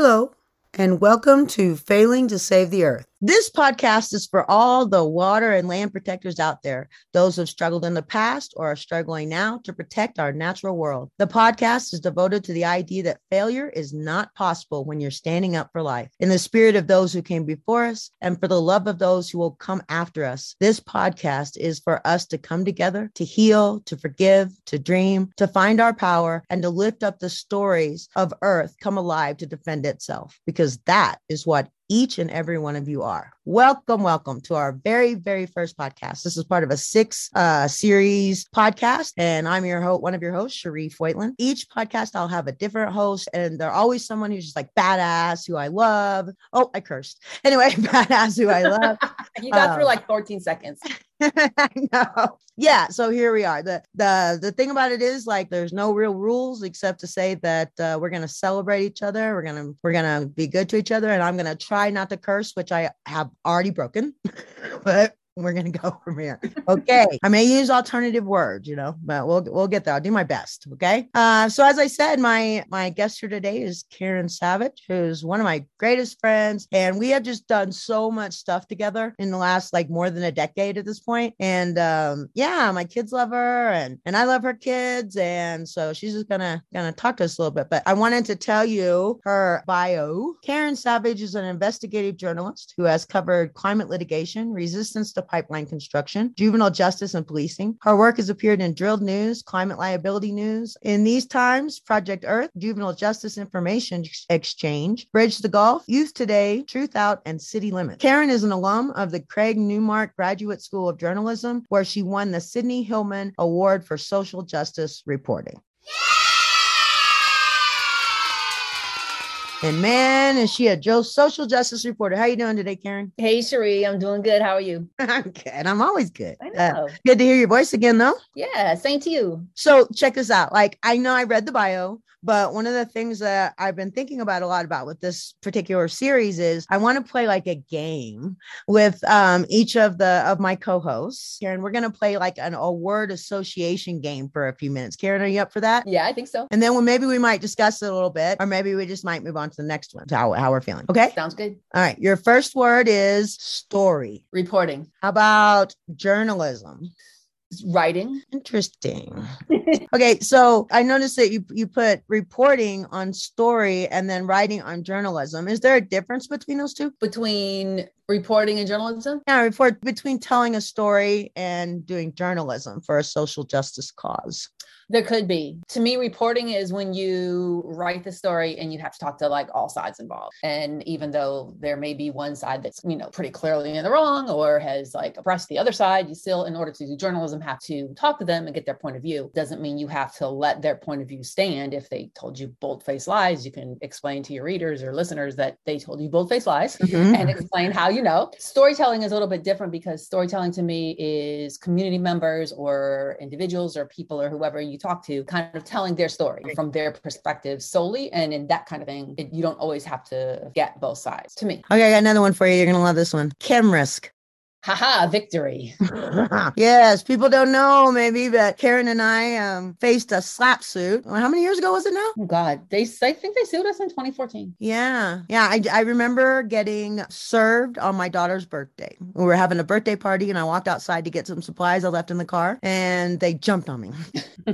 Hello, and welcome to Failing to Save the Earth. This podcast is for all the water and land protectors out there, those who have struggled in the past or are struggling now to protect our natural world. The podcast is devoted to the idea that failure is not possible when you're standing up for life. In the spirit of those who came before us and for the love of those who will come after us, this podcast is for us to come together, to heal, to forgive, to dream, to find our power, and to lift up the stories of Earth come alive to defend itself, because that is what each and every one of you are. Welcome, welcome to our very, very first podcast. This is part of a six uh, series podcast, and I'm your host, one of your hosts, Cherri Foytlin. Each podcast, I'll have a different host, and they're always someone who's just like badass, who I love. Oh, I cursed. Anyway, badass, who I love. you got um, through like 14 seconds. I know. Yeah. So here we are. The the the thing about it is like there's no real rules except to say that uh, we're gonna celebrate each other. We're gonna we're gonna be good to each other, and I'm gonna try not to curse, which I have already broken. but we're gonna go from here. Okay. I may use alternative words, you know, but we'll we'll get there. I'll do my best. Okay. Uh, so as I said, my my guest here today is Karen Savage, who's one of my greatest friends, and we have just done so much stuff together in the last like more than a decade at this point. And um, yeah, my kids love her, and and I love her kids, and so she's just gonna gonna talk to us a little bit. But I wanted to tell you her bio. Karen Savage is an investigative journalist who has covered climate litigation, resistance to pipeline construction, juvenile justice and policing. Her work has appeared in Drilled News, Climate Liability News. In these times, Project Earth, Juvenile Justice Information Exchange, Bridge the Gulf, Youth Today, Truth Out, and City Limits. Karen is an alum of the Craig Newmark Graduate School of Journalism, where she won the Sidney Hillman Award for Social Justice Reporting. Yeah! And man, is she a Joe social justice reporter. How you doing today, Karen? Hey, Cherri, I'm doing good. How are you? I'm good. I'm always good. I uh, know. Uh, good to hear your voice again, though. Yeah, same to you. So check this out. Like, I know I read the bio. But one of the things that I've been thinking about a lot about with this particular series is I want to play like a game with um, each of the of my co-hosts. Karen, we're gonna play like an, award association game for a few minutes. Karen, are you up for that? Yeah, I think so. And then well, maybe we might discuss it a little bit, or maybe we just might move on to the next one. How, how we're feeling. Okay. Sounds good. All right. Your first word is story. Reporting. How about journalism? writing. Interesting. okay, so I noticed that you you put reporting on story and then writing on journalism. Is there a difference between those two? Between reporting and journalism? Yeah, report between telling a story and doing journalism for a social justice cause. There could be. To me, reporting is when you write the story and you have to talk to like all sides involved. And even though there may be one side that's, you know, pretty clearly in the wrong or has like oppressed the other side, you still, in order to do journalism, have to talk to them and get their point of view. Doesn't mean you have to let their point of view stand. If they told you bold faced lies, you can explain to your readers or listeners that they told you bold faced lies mm-hmm. and explain how you know. Storytelling is a little bit different because storytelling to me is community members or individuals or people or whoever you talk to kind of telling their story from their perspective solely. And in that kind of thing, it, you don't always have to get both sides to me. Okay, I got another one for you. You're going to love this one. ChemRisk. Haha, victory. yes, people don't know maybe, but Karen and I um, faced a slap suit. How many years ago was it now? Oh, God. They, I think they sued us in 2014. Yeah. Yeah. I, I remember getting served on my daughter's birthday. We were having a birthday party and I walked outside to get some supplies I left in the car and they jumped on me.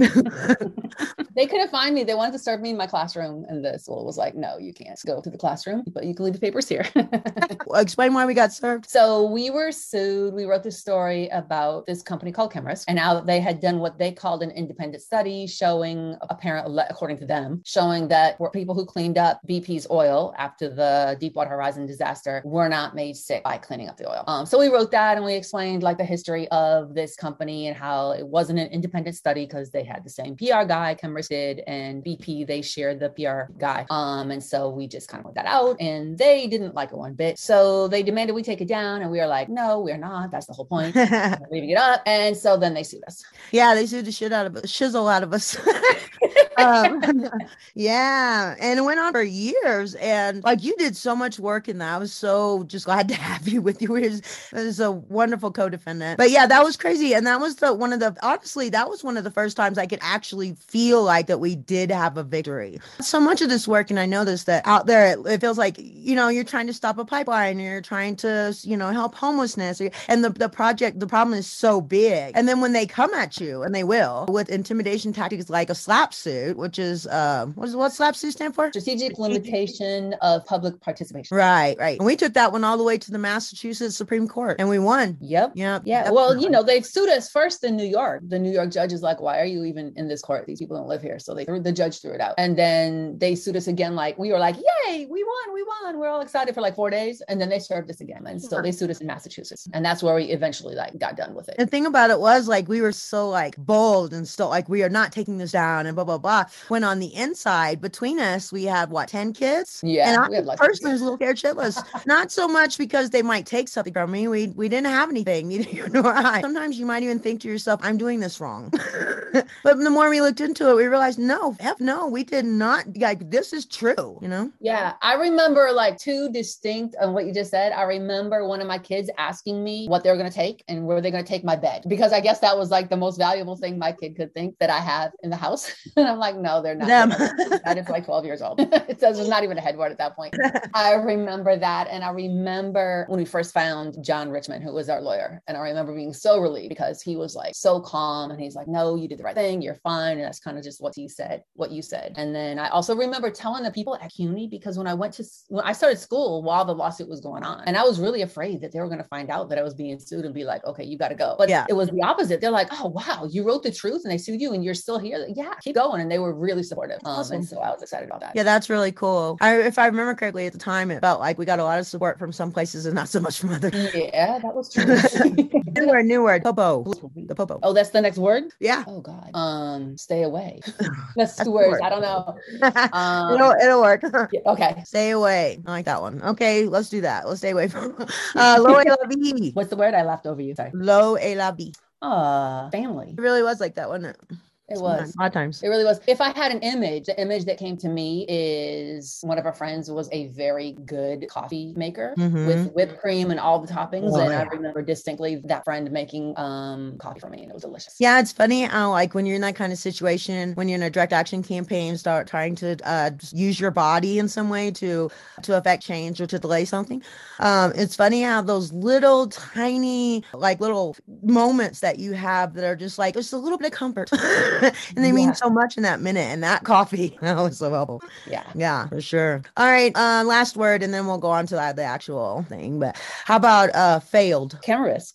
they couldn't find me. They wanted to serve me in my classroom. And the school was like, no, you can't go to the classroom, but you can leave the papers here. Explain why we got served. So we were We wrote this story about this company called ChemRisk, and now they had done what they called an independent study showing, apparently, according to them, showing that people who cleaned up BP's oil after the Deepwater Horizon disaster were not made sick by cleaning up the oil. Um, so we wrote that and we explained like the history of this company and how it wasn't an independent study because they had the same PR guy, ChemRisk did, and BP, they shared the PR guy. Um, and so we just kind of went that out and they didn't like it one bit. So they demanded we take it down and we were like, no, we're not. That's the whole point. leaving it up. And so then they sued us. Yeah, they sued the shit out of us, shizzle out of us. um, yeah, and it went on for years. And like you did so much work in that. I was so just glad to have you with you. It was, it was a wonderful co-defendant. But yeah, that was crazy. And that was the one of the honestly, that was one of the first times I could actually feel like that we did have a victory. So much of this work, and I know this that out there, it, it feels like you know you're trying to stop a pipeline, you're trying to you know help homelessness, and the the project, the problem is so big. And then when they come at you, and they will with intimidation tactics like a SLAPP suit, which is uh, what is what SLAPP suit stand for? Strategic limitation of public participation. Right, right. And we took that one all the way to the Massachusetts Supreme Court, and we won. Yep. Yep. Yeah. Well, you know, they sued us first in New York. The New York judge is like, why are you even in this court? These people don't live here. So they threw the judge threw it out. And then they sued us again. Like we were like, yay, we won, we won. We're all excited for like four days. And then they served us again. And so they sued us in Massachusetts. And that's where we eventually like got done with it. The thing about it was like we were so like bold and still like we are not taking this down and blah blah blah. When on the inside between us, we had what, 10 kids? Yeah. And I we had lots of personally was a little scared shitless. not so much because they might take something from me. We we didn't have anything, neither you nor I. Sometimes you might even think to yourself, I'm doing this wrong. but the more we looked into it, we realized no, F no, we did not like this is true, you know? Yeah, I remember like two distinct on what you just said. I remember one of my kids asking me what they were going to take and where they're going to take my bed because I guess that was like the most valuable thing my kid could think that I have in the house. and I'm like, no, they're not. Them. That is like 12 years old. it says there's not even a headboard at that point. I remember that. And I remember when we first found John Richmond, who was our lawyer. And I remember being so relieved because he was like so calm and he's like, no, you did the right thing. You're fine. And that's kind of just what he said, what you said. And then I also remember telling the people at CUNY because when I went to, when I started school while the lawsuit was going on, and I was really afraid that they were going to find out that I was being sued and be like, okay, you got to go. But Yeah. it was the opposite. They're like, oh, wow, you wrote the truth and they sued you and you're still here. Like, yeah, keep going. And they were really supportive. Um, Awesome. And so I was excited about that. Yeah, that's really cool. I, if I remember correctly at the time, it felt like we got a lot of support from some places and not so much from others. Yeah, that was true. new word, new word. Popo. The popo. oh, that's the next word? Yeah. Oh God. Um, stay away. That's That's two the words. word. I don't know. Um, it'll, it'll work. yeah, okay. Stay away. I like that one. Okay, let's do that. Let's stay away from uh L'eau Est La vie. What's the word I left over you? Sorry. L'eau Est La Vie. Uh, family. It really was like that, wasn't it? It Sometimes, was. a lot of times. It really was. If I had an image, the image that came to me is one of our friends was a very good coffee maker Mhm. with whipped cream and all the toppings. Oh, and I remember distinctly that friend making um coffee for me and it was delicious. Yeah, it's funny how like when you're in that kind of situation, when you're in a direct action campaign, start trying to uh, use your body in some way to to affect change or to delay something. Um, it's funny how those little tiny like little moments that you have that are just like just a little bit of comfort, and they Yeah. mean so much in that minute. And that coffee, that was so helpful. Yeah. Yeah, for sure. All right, uh, last word, and then we'll go on to that, the actual thing. But how about uh, failed? ChemRisk.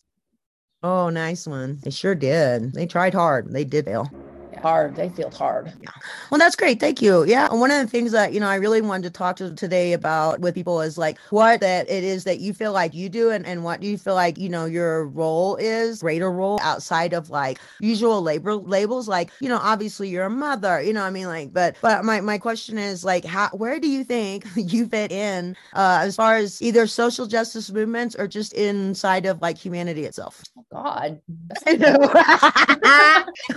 Oh, nice one. They sure did. They tried hard. They did fail. Hard. They feel hard. Yeah. Well, that's great. Thank you. Yeah. and One of the things that, you know, I really wanted to talk to today about with people is like what that it is that you feel like you do and, and what do you feel like, you know, your role is, greater role outside of like usual labor labels. Like, you know, obviously you're a mother, you know, what I mean, like, but but my, my question is like how where do you think you fit in uh as far as either social justice movements or just inside of like humanity itself? Oh, God. I know.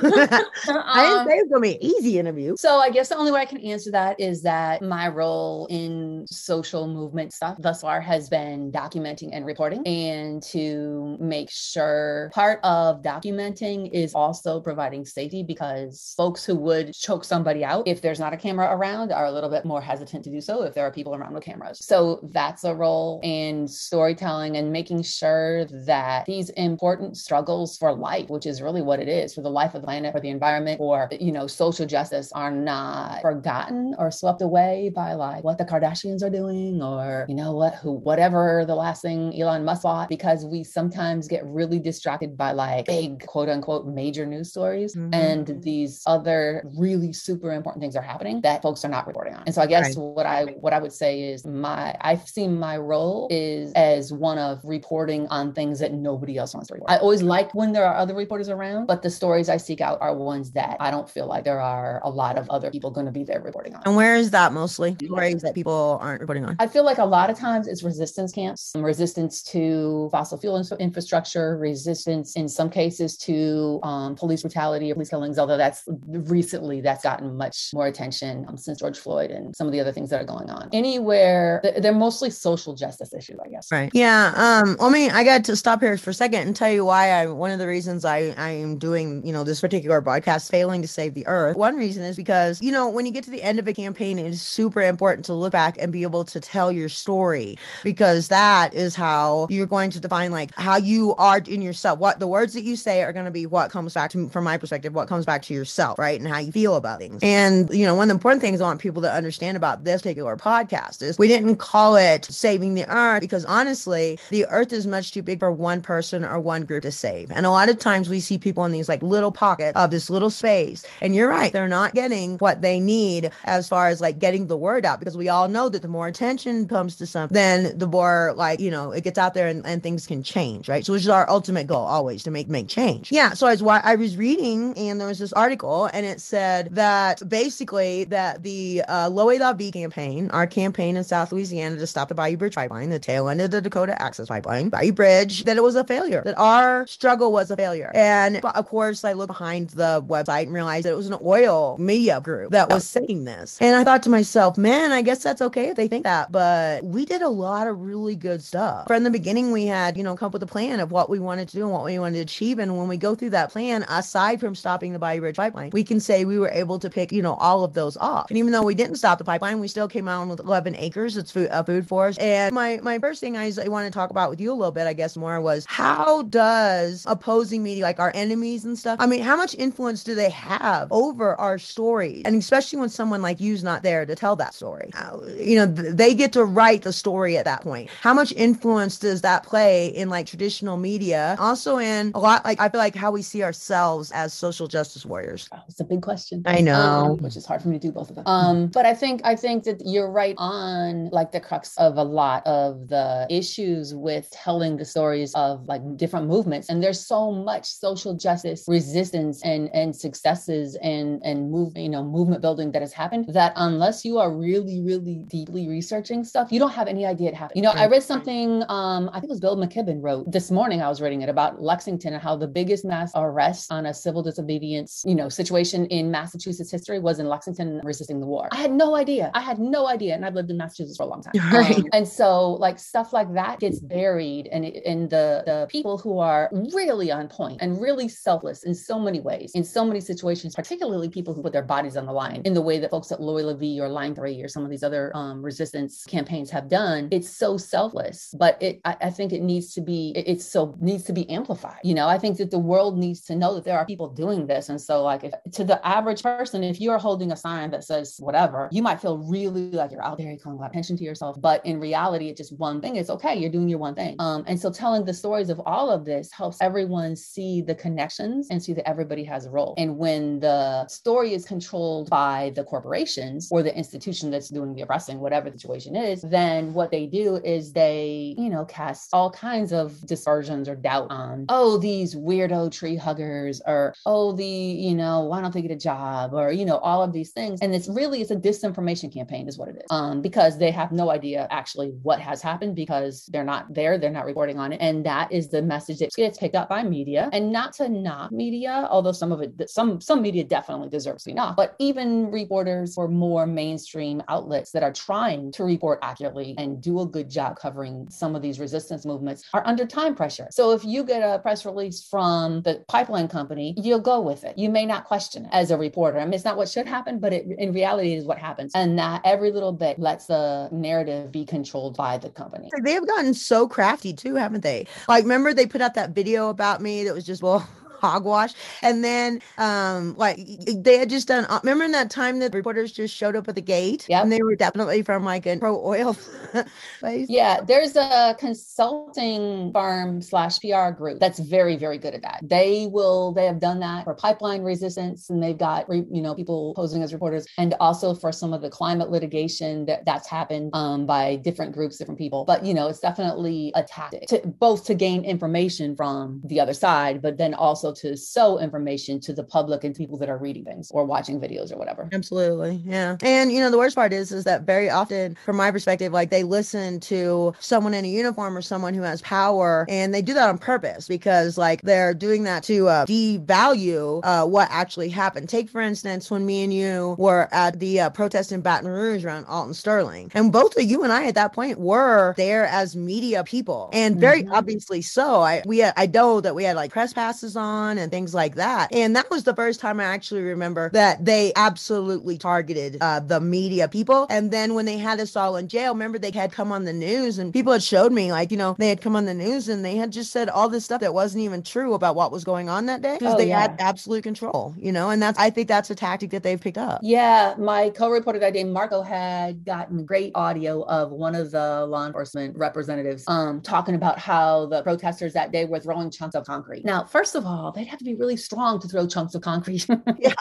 I didn't Um, say it was gonna be an easy interview. So I guess the only way I can answer that is that my role in social movement stuff thus far has been documenting and reporting and to make sure part of documenting is also providing safety because folks who would choke somebody out if there's not a camera around are a little bit more hesitant to do so if there are people around with cameras. So that's a role in storytelling and making sure that these important struggles for life, which is really what it is for the life of the planet, for the environment, or you know, social justice are not forgotten or swept away by like what the Kardashians are doing or you know what who whatever the last thing Elon Musk bought because we sometimes get really distracted by like big quote unquote major news stories Mhm. and these other really super important things are happening that folks are not reporting on. And so I guess what I what I would say is my I've seen my role is as one of reporting on things that nobody else wants to report. I always like when there are other reporters around, but the stories I seek out are ones that that I don't feel like there are a lot of other people going to be there reporting on. And where is that mostly? Stories that people aren't reporting on. I feel like a lot of times it's resistance camps, resistance to fossil fuel infrastructure, resistance in some cases to um, police brutality or police killings, although that's recently that's gotten much more attention um, since George Floyd and some of the other things that are going on. Anywhere, they're mostly social justice issues, I guess. Right. Yeah. Um, I mean, I got to stop here for a second and tell you why I, one of the reasons I, I am doing, you know, this particular broadcast, Failing to Save the Earth. One reason is because, you know, when you get to the end of a campaign, it is super important to look back and be able to tell your story because that is how you're going to define like how you are in yourself. What the words that you say are going to be what comes back to, from my perspective, what comes back to yourself, right? And how you feel about things. And, you know, one of the important things I want people to understand about this particular podcast is we didn't call it saving the earth because honestly, the earth is much too big for one person or one group to save. And a lot of times we see people in these like little pockets of this little space. And you're right, they're not getting what they need as far as like getting the word out because we all know that the more attention comes to something, then the more like, you know, it gets out there and, and things can change, right? So which is our ultimate goal always to make make change. Yeah. So I was I was reading and there was this article and it said that basically that the uh, Loe La Vie campaign, our campaign in South Louisiana to stop the Bayou Bridge pipeline, the tail end of the Dakota Access Pipeline, Bayou Bridge, that it was a failure, that our struggle was a failure. And of course, I looked behind the website and realized that it was an oil media group that was saying this. And I thought to myself, man, I guess that's okay if they think that. But we did a lot of really good stuff. From the beginning, we had, you know, come up with a plan of what we wanted to do and what we wanted to achieve. And when we go through that plan, aside from stopping the Bayou Bridge pipeline, we can say we were able to pick, you know, all of those off. And even though we didn't stop the pipeline, we still came out with 11 acres. It's food, a food forest. And my, my first thing I, I want to talk about with you a little bit, I guess, more was how does opposing media, like our enemies and stuff, I mean, how much influence do they have over our stories? And especially when someone like you's not there to tell that story, you know, they get to write the story at that point. How much influence does that play in like traditional media? Also, in a lot, like I feel like how we see ourselves as social justice warriors. Oh, it's a big question. I know, um, which is hard for me to do both of them. Um, but I think I think that you're right on like the crux of a lot of the issues with telling the stories of like different movements. And there's so much social justice resistance and and successes and and move you know movement building that has happened that unless you are really really deeply researching stuff, you don't have any idea it happened. You know, I read something um I think it was Bill McKibben wrote this morning. I was reading it about Lexington and how the biggest mass arrest on a civil disobedience you know situation in Massachusetts history was in Lexington resisting the war. I had no idea. I had no idea, and I've lived in Massachusetts for a long time. Right. Um, and so like stuff like that gets buried, and and the the people who are really on point and really selfless in so many ways, in so many situations, particularly people who put their bodies on the line in the way that folks at Loy La or Line Three or some of these other um, resistance campaigns have done. It's so selfless, but it I, I think it needs to be it, it's so needs to be amplified. You know, I think that the world needs to know that there are people doing this, and so like if to the average person, if you're holding a sign that says whatever, you might feel really like you're out there, you're calling a lot of attention to yourself, but in reality, it's just one thing. It's okay, you're doing your one thing. Um, and so telling the stories of all of this helps everyone see the connections and see that everybody has a role. And when the story is controlled by the corporations or the institution that's doing the oppressing, whatever the situation is, then what they do is they, you know, cast all kinds of dispersions or doubt on, oh, these weirdo tree huggers, or oh, the, you know, why don't they get a job, or you know, all of these things. And it's really it's a disinformation campaign, is what it is, um, because they have no idea actually what has happened because they're not there, they're not reporting on it, and that is the message that gets picked up by media. And not to knock media, although some of it, some some some media definitely deserves to be knocked, but even reporters or more mainstream outlets that are trying to report accurately and do a good job covering some of these resistance movements are under time pressure. So if you get a press release from the pipeline company, you'll go with it. You may not question it as a reporter. I mean, it's not what should happen, but it, in reality, is what happens. And that every little bit lets the narrative be controlled by the company. They have gotten so crafty too, haven't they? Like, remember they put out that video about me that was just, well, hogwash. And then, um, like they had just done. Uh, remember in that time that reporters just showed up at the gate? Yeah, and they were definitely from like a pro oil place. Yeah, there's a consulting firm slash PR group that's very very good at that. They will they have done that for pipeline resistance, and they've got you know people posing as reporters, and also for some of the climate litigation that that's happened um, by different groups, different people. But you know, it's definitely a tactic to both to gain information from the other side, but then also to sell information to the public and people that are reading things or watching videos or whatever. Absolutely. Yeah. And you know, the worst part is is that very often from my perspective, like they listen to someone in a uniform or someone who has power and they do that on purpose because like they're doing that to uh, devalue uh, what actually happened. Take for instance when me and you were at the uh, protest in Baton Rouge around Alton Sterling. And both of you and I at that point were there as media people. And very mm-hmm. obviously so. I we had, I know that we had like press passes on and things like that. And that was the first time I actually remember that they absolutely targeted uh, the media people. And then when they had us all in jail, remember they had come on the news and people had showed me like, you know, they had come on the news and they had just said all this stuff that wasn't even true about what was going on that day because oh, they yeah. had absolute control, you know, and that's I think that's a tactic that they've picked up. Yeah. My co-reporter guy day, Marco, had gotten great audio of one of the law enforcement representatives um, talking about how the protesters that day were throwing chunks of concrete. Now, first of all, they'd have to be really strong to throw chunks of concrete. yeah.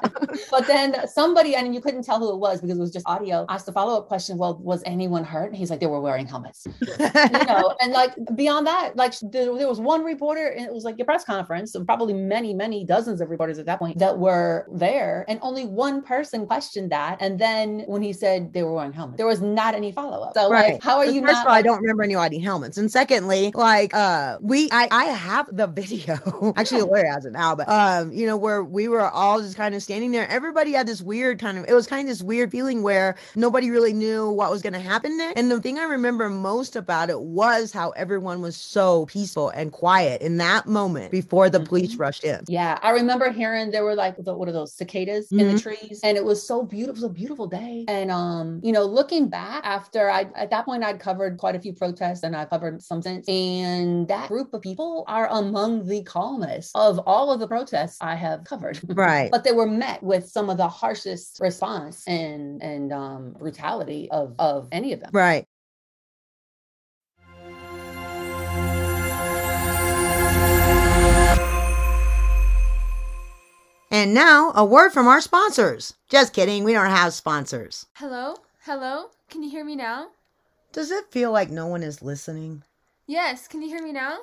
but then somebody, and you couldn't tell who it was because it was just audio, asked the follow-up question, well, was anyone hurt? And he's like, they were wearing helmets. you know, and like beyond that, like there, there was one reporter and it was like a press conference, and probably many, many dozens of reporters at that point that were there. And only one person questioned that. And then when he said they were wearing helmets, there was not any follow-up. So right. like, how are you First not? Of all, I don't remember anybody helmets. And secondly, like uh we I, I have the video. Actually, the lawyer has it now, but um, you know, where we were all just kind of standing there. Everybody had this weird kind of it was kind of this weird feeling where nobody really knew what was gonna happen next. And the thing I remember most about it was how everyone was so peaceful and quiet in that moment before the mm-hmm. police rushed in. Yeah. I remember hearing there were like the, what are those cicadas mm-hmm. in the mm-hmm. trees? And it was so beautiful, it was a beautiful day. And um, you know, looking back after I at that point I'd covered quite a few protests and I covered some since. And that group of people are among the calmest of all of the protests I have covered. Right. but they were met with some of the harshest response and and um, brutality of of any of them. Right. And now, a word from our sponsors. Just kidding, we don't have sponsors. Hello? Hello? Can you hear me now? Does it feel like no one is listening? Yes, can you hear me now?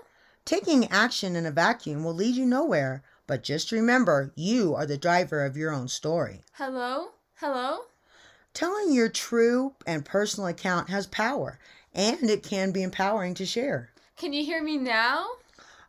Taking action in a vacuum will lead you nowhere, but just remember you are the driver of your own story. Hello? Hello? Telling your true and personal account has power, and it can be empowering to share. Can you hear me now?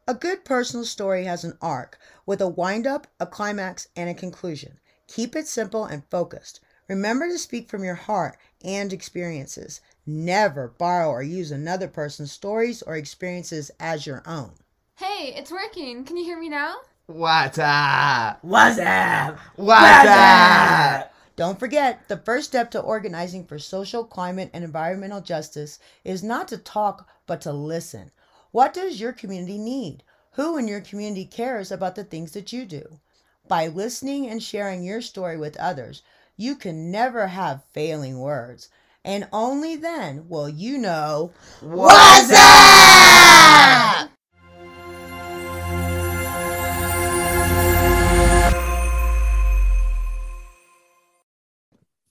A good personal story has an arc with a wind up, a climax, and a conclusion. Keep it simple and focused. Remember to speak from your heart and experiences. Never borrow or use another person's stories or experiences as your own. Hey, it's working. Can you hear me now? What's up? What's up? What's up? Don't forget, the first step to organizing for social, climate, and environmental justice is not to talk, but to listen. What does your community need? Who in your community cares about the things that you do? By listening and sharing your story with others, you can never have failing words and only then will you know what's up.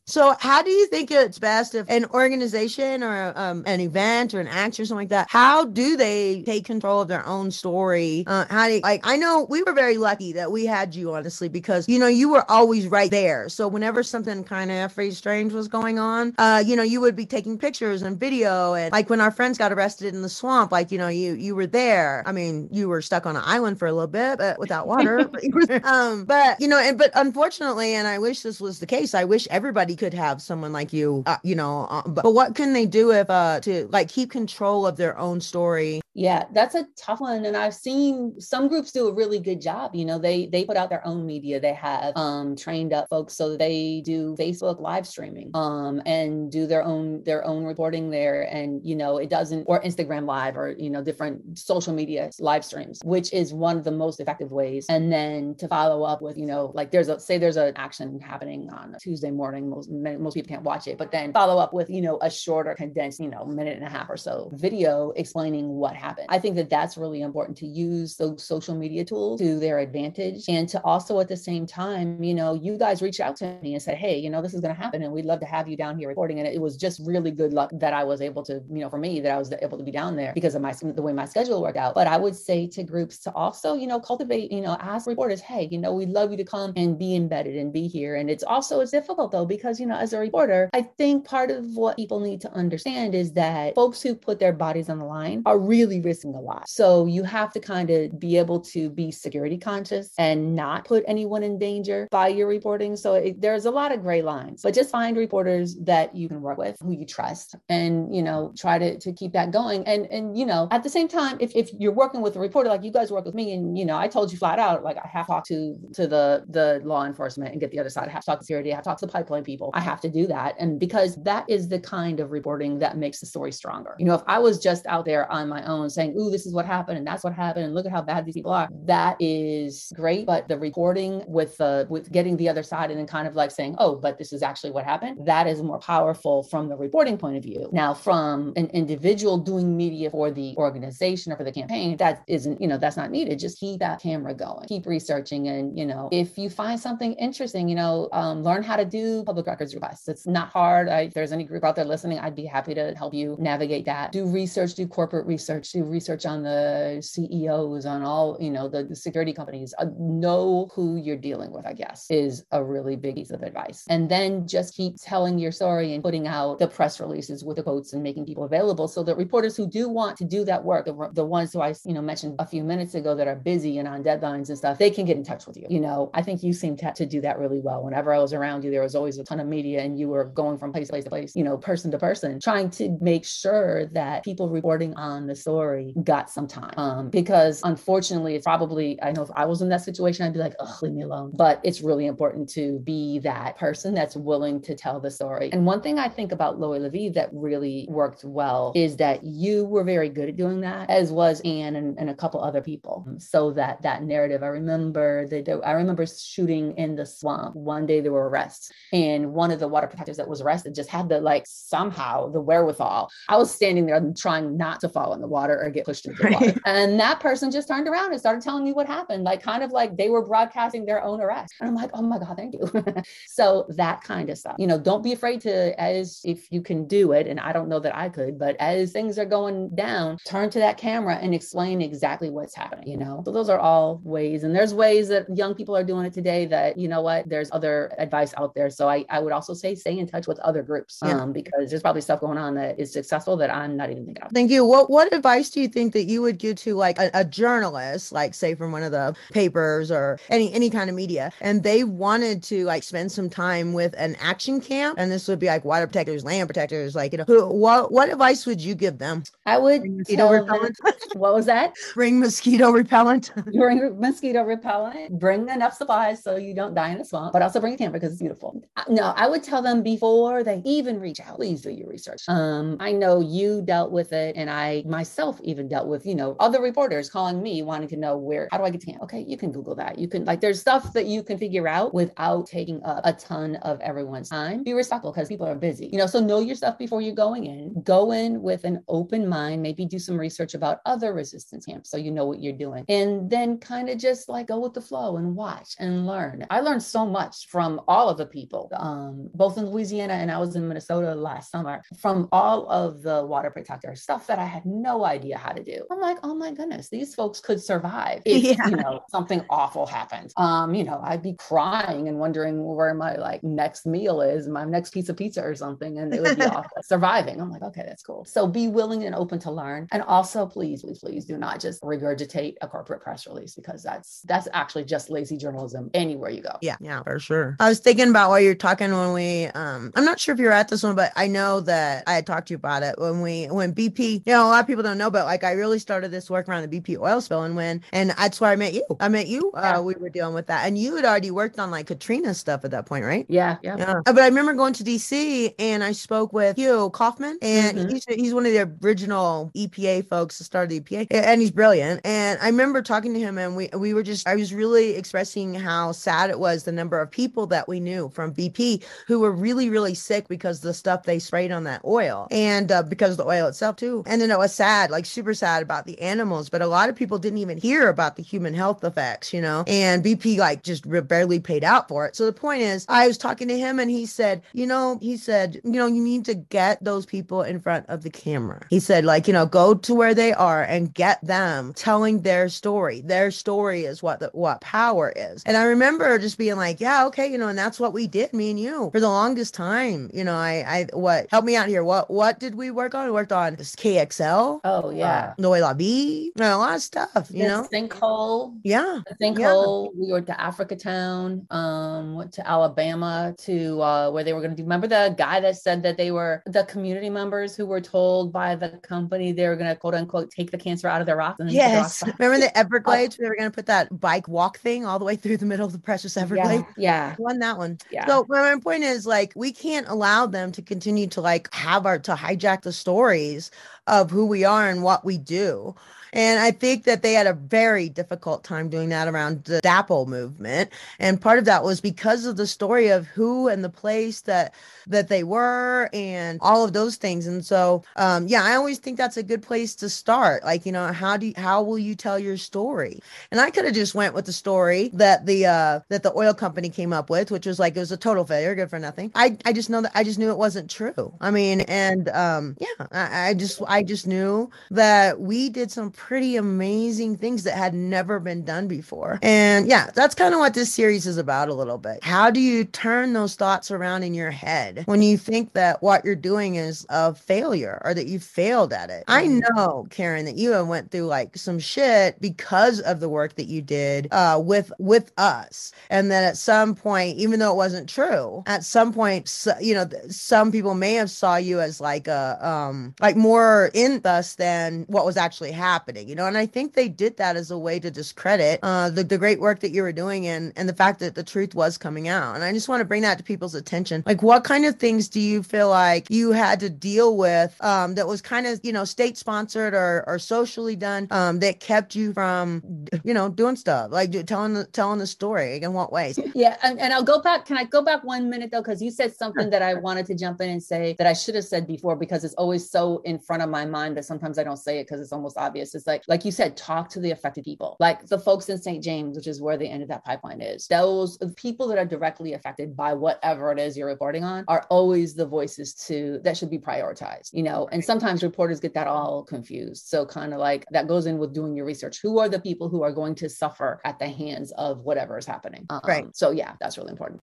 So, how do you think it's best if an organization or um, an event or an act or something like that, how do they take control of their own story? Uh, how do you, like, I know we were very lucky that we had you, honestly, because, you know, you were always right there. So, whenever something kind of pretty strange was going on, uh, you know, you would be taking pictures and video. And like when our friends got arrested in the swamp, like, you know, you, you were there. I mean, you were stuck on an island for a little bit, but without water. but, um, but, you know, and, but unfortunately, and I wish this was the case, I wish everybody could have someone like you, uh, you know, uh, but, but what can they do if uh to like keep control of their own story? Yeah, that's a tough one, and I've seen some groups do a really good job. You know, they they put out their own media. They have um trained up folks so they do Facebook live streaming um and do their own their own reporting there, and you know it doesn't or Instagram live or you know different social media live streams, which is one of the most effective ways. And then to follow up with you know like there's a say there's an action happening on Tuesday morning most most people can't watch it, but then follow up with, you know, a shorter, condensed, you know, minute and a half or so video explaining what happened happen. I think that that's really important to use those social media tools to their advantage and to also at the same time, you know, you guys reached out to me and said, Hey, you know, this is going to happen and we'd love to have you down here reporting. And it was just really good luck that I was able to, you know, for me, that I was able to be down there because of my, the way my schedule worked out. But I would say to groups to also, you know, cultivate, you know, ask reporters, Hey, you know, we'd love you to come and be embedded and be here. And it's also, it's difficult though, because, you know, as a reporter, I think part of what people need to understand is that folks who put their bodies on the line are really risking a lot. So you have to kind of be able to be security conscious and not put anyone in danger by your reporting. So it, there's a lot of gray lines, but just find reporters that you can work with, who you trust, and you know try to to keep that going. And and you know at the same time, if if you're working with a reporter like you guys work with me, and you know I told you flat out like I have to talk to to the the law enforcement and get the other side. I have to talk to security. I have to talk to the pipeline people. I have to do that, and because that is the kind of reporting that makes the story stronger. You know, if I was just out there on my own saying, "Ooh, this is what happened, and that's what happened, and look at how bad these people are," that is great. But the reporting with the with getting the other side and then kind of like saying, "Oh, but this is actually what happened," that is more powerful from the reporting point of view. Now, from an individual doing media for the organization or for the campaign, that isn't, you know, that's not needed. Just keep that camera going, keep researching, and you know, if you find something interesting, you know, um, learn how to do public records requests. It's not hard. I, if there's any group out there listening, I'd be happy to help you navigate that. Do research, do corporate research, do research on the CEOs, on all, you know, the, the security companies. Uh, know who you're dealing with, I guess, is a really big piece of advice. And then just keep telling your story and putting out the press releases with the quotes and making people available so that reporters who do want to do that work, the, the ones who I, you know, mentioned a few minutes ago that are busy and on deadlines and stuff, they can get in touch with you. You know, I think you seem to, to do that really well. Whenever I was around you, there was always a ton of media and you were going from place to place to place, you know, person to person, trying to make sure that people reporting on the story got some time. Um, because unfortunately, it's probably, I know if I was in that situation, I'd be like, oh, leave me alone. But it's really important to be that person that's willing to tell the story. And one thing I think about L'eau Est La Vie that really worked well is that you were very good at doing that, as was Anne and, and a couple other people. So that that narrative, I remember that I remember shooting in the swamp. One day there were arrests, and one of the water protectors that was arrested just had the like somehow the wherewithal. I was standing there trying not to fall in the water or get pushed into the water, and that person just turned around and started telling me what happened, like kind of like they were broadcasting their own arrest. And I'm like, oh my God, thank you. so that kind of stuff. You know, don't be afraid to, as if you can do it, and I don't know that I could, but as things are going down, turn to that camera and explain exactly what's happening, you know? So those are all ways. And there's ways that young people are doing it today that, you know what, there's other advice out there. So I, I would also say stay in touch with other groups yeah. um, because there's probably stuff going on that is successful that I'm not even thinking of. Thank you. What what advice do you think that you would give to like a, a journalist, like say from one of the papers or any any kind of media, and they wanted to like spend some time with an action camp, and this would be like water protectors, land protectors, like you know, who, what what advice would you give them? I would mosquito repellent. what was that? Bring mosquito repellent. bring mosquito repellent. Bring enough supplies so you don't die in the swamp, but also bring a camera because it's beautiful. No, I would tell them before they even reach out, please do your research. Um, I know you dealt with it, and I myself even dealt with, you know, other reporters calling me wanting to know where, how do I get to camp? Okay, you can Google that. You can like, there's stuff that you can figure out without taking up a ton of everyone's time. Be respectful because people are busy, you know. So know your stuff before you're going in. Go in with an open mind. Maybe do some research about other resistance camps so you know what you're doing, and then kind of just like go with the flow and watch and learn. I learned so much from all of the people, um, both in Louisiana and I was in Minnesota last summer, from all of the water protector stuff that I had no idea how to do. I'm like, oh my goodness, these folks could survive if yeah. you know something awful happens. Um, you know, I'd be crying and wondering where my like next meal is, my next piece of pizza or something, and it would be awful. Surviving. I'm like, okay, that's cool. So be willing and open to learn. And also please, please, please do not just regurgitate a corporate press release because that's that's actually just lazy journalism anywhere you go. Yeah, yeah, for sure. I was thinking about while you're talking when we um I'm not sure if you're at this one, but I know that I had talked to you about it when we when BP, you know, a lot of people don't know, but like I really started this work around the BP oil spill and when and that's where I met you. I met you. Uh, yeah. we were dealing with that. And you had already worked on like Katrina stuff at that point, right? Yeah, yeah. Yeah. Uh, but I remember going to DC and I spoke with Hugh Kaufman and mm-hmm. he's he's one of the original EPA folks that started the EPA and he's brilliant. And I remember talking to him and we we were just I was really expressing how sad it was the number of people that we knew from BP who were really really sick because the stuff they sprayed on that oil and uh, because the oil itself too. And then it was sad. Like like super sad about the animals, but a lot of people didn't even hear about the human health effects, you know, and BP like just barely paid out for it. So the point is, I was talking to him and he said, you know, he said, you know, you need to get those people in front of the camera. He said, like, you know, go to where they are and get them telling their story. Their story is what the, what power is. And I remember just being like, yeah, okay, you know, and that's what we did, me and you, for the longest time. You know, I, I, what, help me out here. What, what did we work on? We worked on this KXL. Oh yeah, uh, Noé La Vie, you know, a lot of stuff. You the know, sinkhole. Yeah, the sinkhole. Yeah. We went to Africa Town. Um, went to Alabama to uh, where they were going to do. Remember the guy that said that they were the community members who were told by the company they were going to quote unquote take the cancer out of their rocks. yes, the remember the Everglades? they were going to put that bike walk thing all the way through the middle of the precious Everglades. Yeah, yeah. won that one. Yeah. So my point is like we can't allow them to continue to like have our to hijack the stories of who we are and what we do. And I think that they had a very difficult time doing that around the DAPL movement. And part of that was because of the story of who and the place that that they were and all of those things. And so um yeah, I always think that's a good place to start. Like, you know, how do you, how will you tell your story? And I could have just went with the story that the uh that the oil company came up with, which was like it was a total failure, good for nothing. I I just know that I just knew it wasn't true. I mean, and um yeah, I, I just I just knew that we did some pretty amazing things that had never been done before. And yeah, that's kind of what this series is about a little bit. How do you turn those thoughts around in your head when you think that what you're doing is a failure or that you failed at it? I mm-hmm. know, Karen, that you have went through like some shit because of the work that you did uh, with with us, and that at some point, even though it wasn't true, at some point, you know, some people may have saw you as like a um like more in us than what was actually happening. You know, and I think they did that as a way to discredit uh, the, the great work that you were doing and, and the fact that the truth was coming out. And I just want to bring that to people's attention. Like, what kind of things do you feel like you had to deal with um, that was kind of, you know, state sponsored or, or socially done um, that kept you from, you know, doing stuff like telling the, telling the story in what ways? Yeah. And, and I'll go back. Can I go back one minute though? Because you said something that I wanted to jump in and say that I should have said before because it's always so in front of my mind that sometimes I don't say it because it's almost obvious. It's like, like you said, talk to the affected people, like the folks in St. James, which is where the end of that pipeline is. Those people that are directly affected by whatever it is you're reporting on are always the voices to that should be prioritized, you know. And sometimes reporters get that all confused. So kind of like that goes in with doing your research. Who are the people who are going to suffer at the hands of whatever is happening? Um, right. So yeah, that's really important.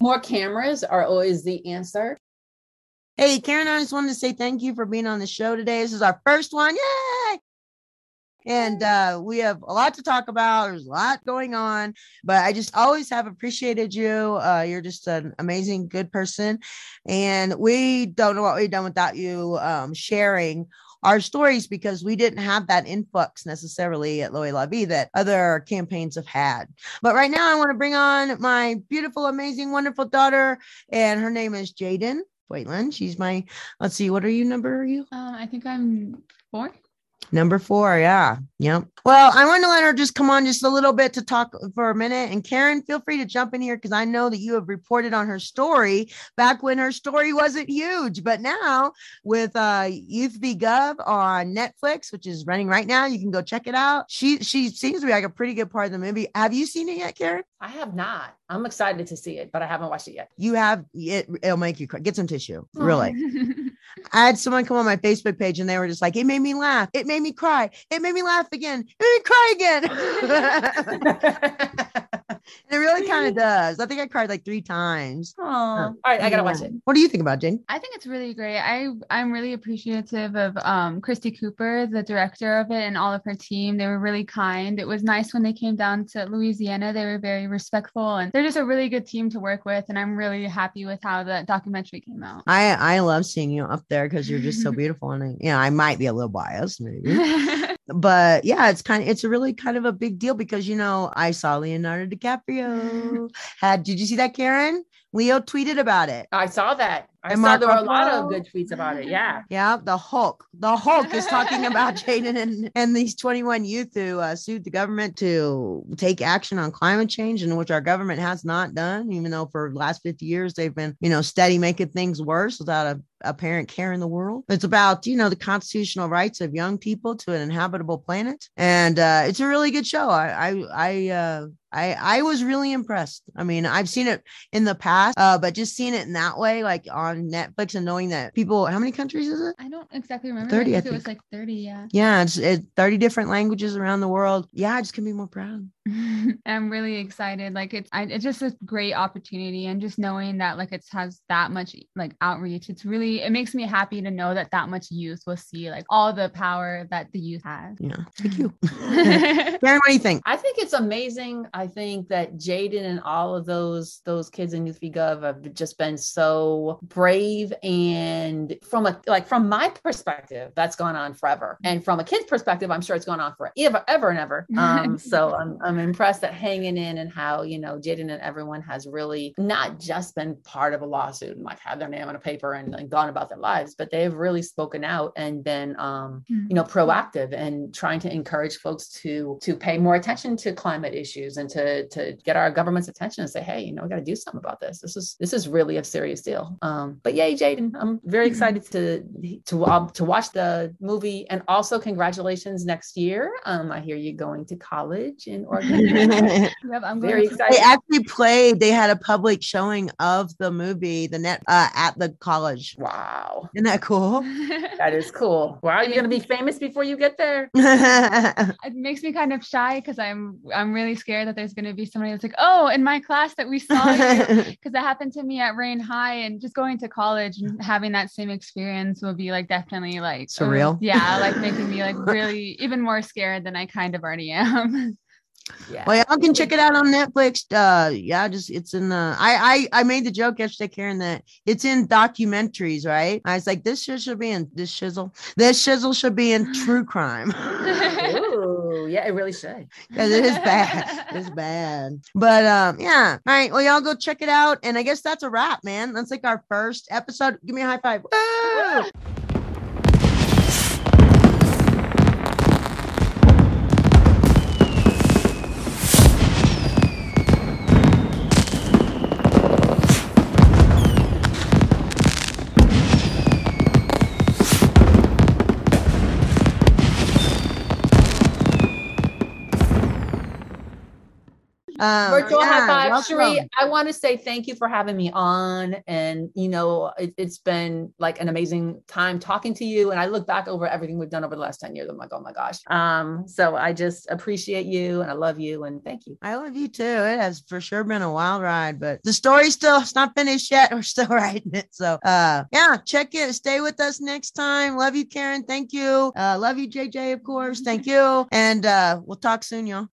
More cameras are always the answer. Hey, Karen, I just wanted to say thank you for being on the show today. This is our first one. Yay! And uh, we have a lot to talk about. There's a lot going on, but I just always have appreciated you. Uh, you're just an amazing, good person. And we don't know what we've done without you um, sharing our stories because we didn't have that influx necessarily at La Vie that other campaigns have had. But right now, I want to bring on my beautiful, amazing, wonderful daughter, and her name is Jayden. Foytlin. She's my, let's see, what are you number are you? Uh, I think I'm four. Number four, yeah. Yep. Well, I want to let her just come on just a little bit to talk for a minute. And Karen, feel free to jump in here because I know that you have reported on her story back when her story wasn't huge. But now with uh Youth v Gov on Netflix, which is running right now, you can go check it out. She she seems to be like a pretty good part of the movie. Have you seen it yet, Karen? I have not. I'm excited to see it, but I haven't watched it yet. You have it, it'll make you cry. Get some tissue. Oh. Really. I had someone come on my Facebook page and they were just like, it made me laugh. It made me cry. It made me laugh again. It made me cry again. it really kind of does. I think I cried like three times. Oh, all right, I gotta watch it. What do you think about Jane? I think it's really great. I I'm really appreciative of um Christi Cooper, the director of it, and all of her team. They were really kind. It was nice when they came down to Louisiana. They were very respectful, and they're just a really good team to work with. And I'm really happy with how the documentary came out. I I love seeing you up there because you're just so beautiful, and I, you know I might be a little biased maybe. but yeah, it's kind of it's a really kind of a big deal because you know I saw Leonardo DiCaprio had. Did you see that, Karen? Leo tweeted about it. I saw that. I And saw Mark there were a lot of good tweets about it. Yeah. Yeah, the Hulk. The Hulk is talking about Jayden and, and these 21 youth who uh, sued the government to take action on climate change, and which our government has not done, even though for the last 50 years they've been, you know, steady making things worse without a apparent care in the world. It's about, you know, the constitutional rights of young people to an inhabitable planet. And uh, it's a really good show. I I I uh I I was really impressed. I mean, I've seen it in the past, uh, but just seeing it in that way, like on Netflix and knowing that people, how many countries is it? I don't exactly remember. 30, I I think it was like 30, yeah. Yeah, it's, it's 30 different languages around the world. Yeah, I just can be more proud. I'm really excited. Like it's I, it's just a great opportunity and just knowing that like it has that much like outreach. It's really it makes me happy to know that that much youth will see like all the power that the youth has. Yeah, thank you. Karen, what do you think? I think it's amazing. I think that Jayden and all of those those kids in Youth v Gov have just been so brave and from a like from my perspective, that's gone on forever. And from a kid's perspective, I'm sure it's gone on forever, ever and ever. Um, so I'm I'm impressed at hanging in and how you know Jayden and everyone has really not just been part of a lawsuit and like had their name on a paper and, and gone about their lives, but they've really spoken out and been um, you know proactive and trying to encourage folks to to pay more attention to climate issues and to to get our government's attention and say hey you know we got to do something about this. This is this is really a serious deal. Um but yay Jayden i'm very excited to to um, to watch the movie. And also congratulations next year. Um i hear you going to college in oregon Yep, I'm very going to- excited actually played, they had a public showing of the movie, the net uh, at the college. wow Isn't that cool? that is cool wow you're gonna be famous before you get there it makes me kind of shy because I'm I'm really scared that there's gonna be somebody that's like, oh, in my class that we saw you because that happened to me at Rayne High and just going to college and having that same experience will be like definitely like Surreal. yeah, like making me like really even more scared than I kind of already am. Yeah well, y'all can check it out on Netflix. Uh, yeah, just it's in the. I I I made the joke yesterday, Karen, that it's in documentaries, right? I was like, this shit should be in this shizzle. This shizzle should be in true crime Ooh, yeah it really should because it is bad. It's bad. But um, yeah. All right. Well, y'all go check it out. And I guess that's a wrap, man. That's like our first episode. Give me a high five. Um, virtual yeah, high five. Cherri, i want to say thank you for having me on and you know it, it's been like an amazing time talking to you and i look back over everything we've done over the last 10 years i'm like oh my gosh um so i just appreciate you and i love you and thank you I love you too. It has for sure been a wild ride, but the story's still it's not finished yet. We're still writing it. So uh yeah, check it. Stay with us next time. Love you, Karen. Thank you. Uh love you, JJ, of course. Thank you. And uh we'll talk soon, y'all.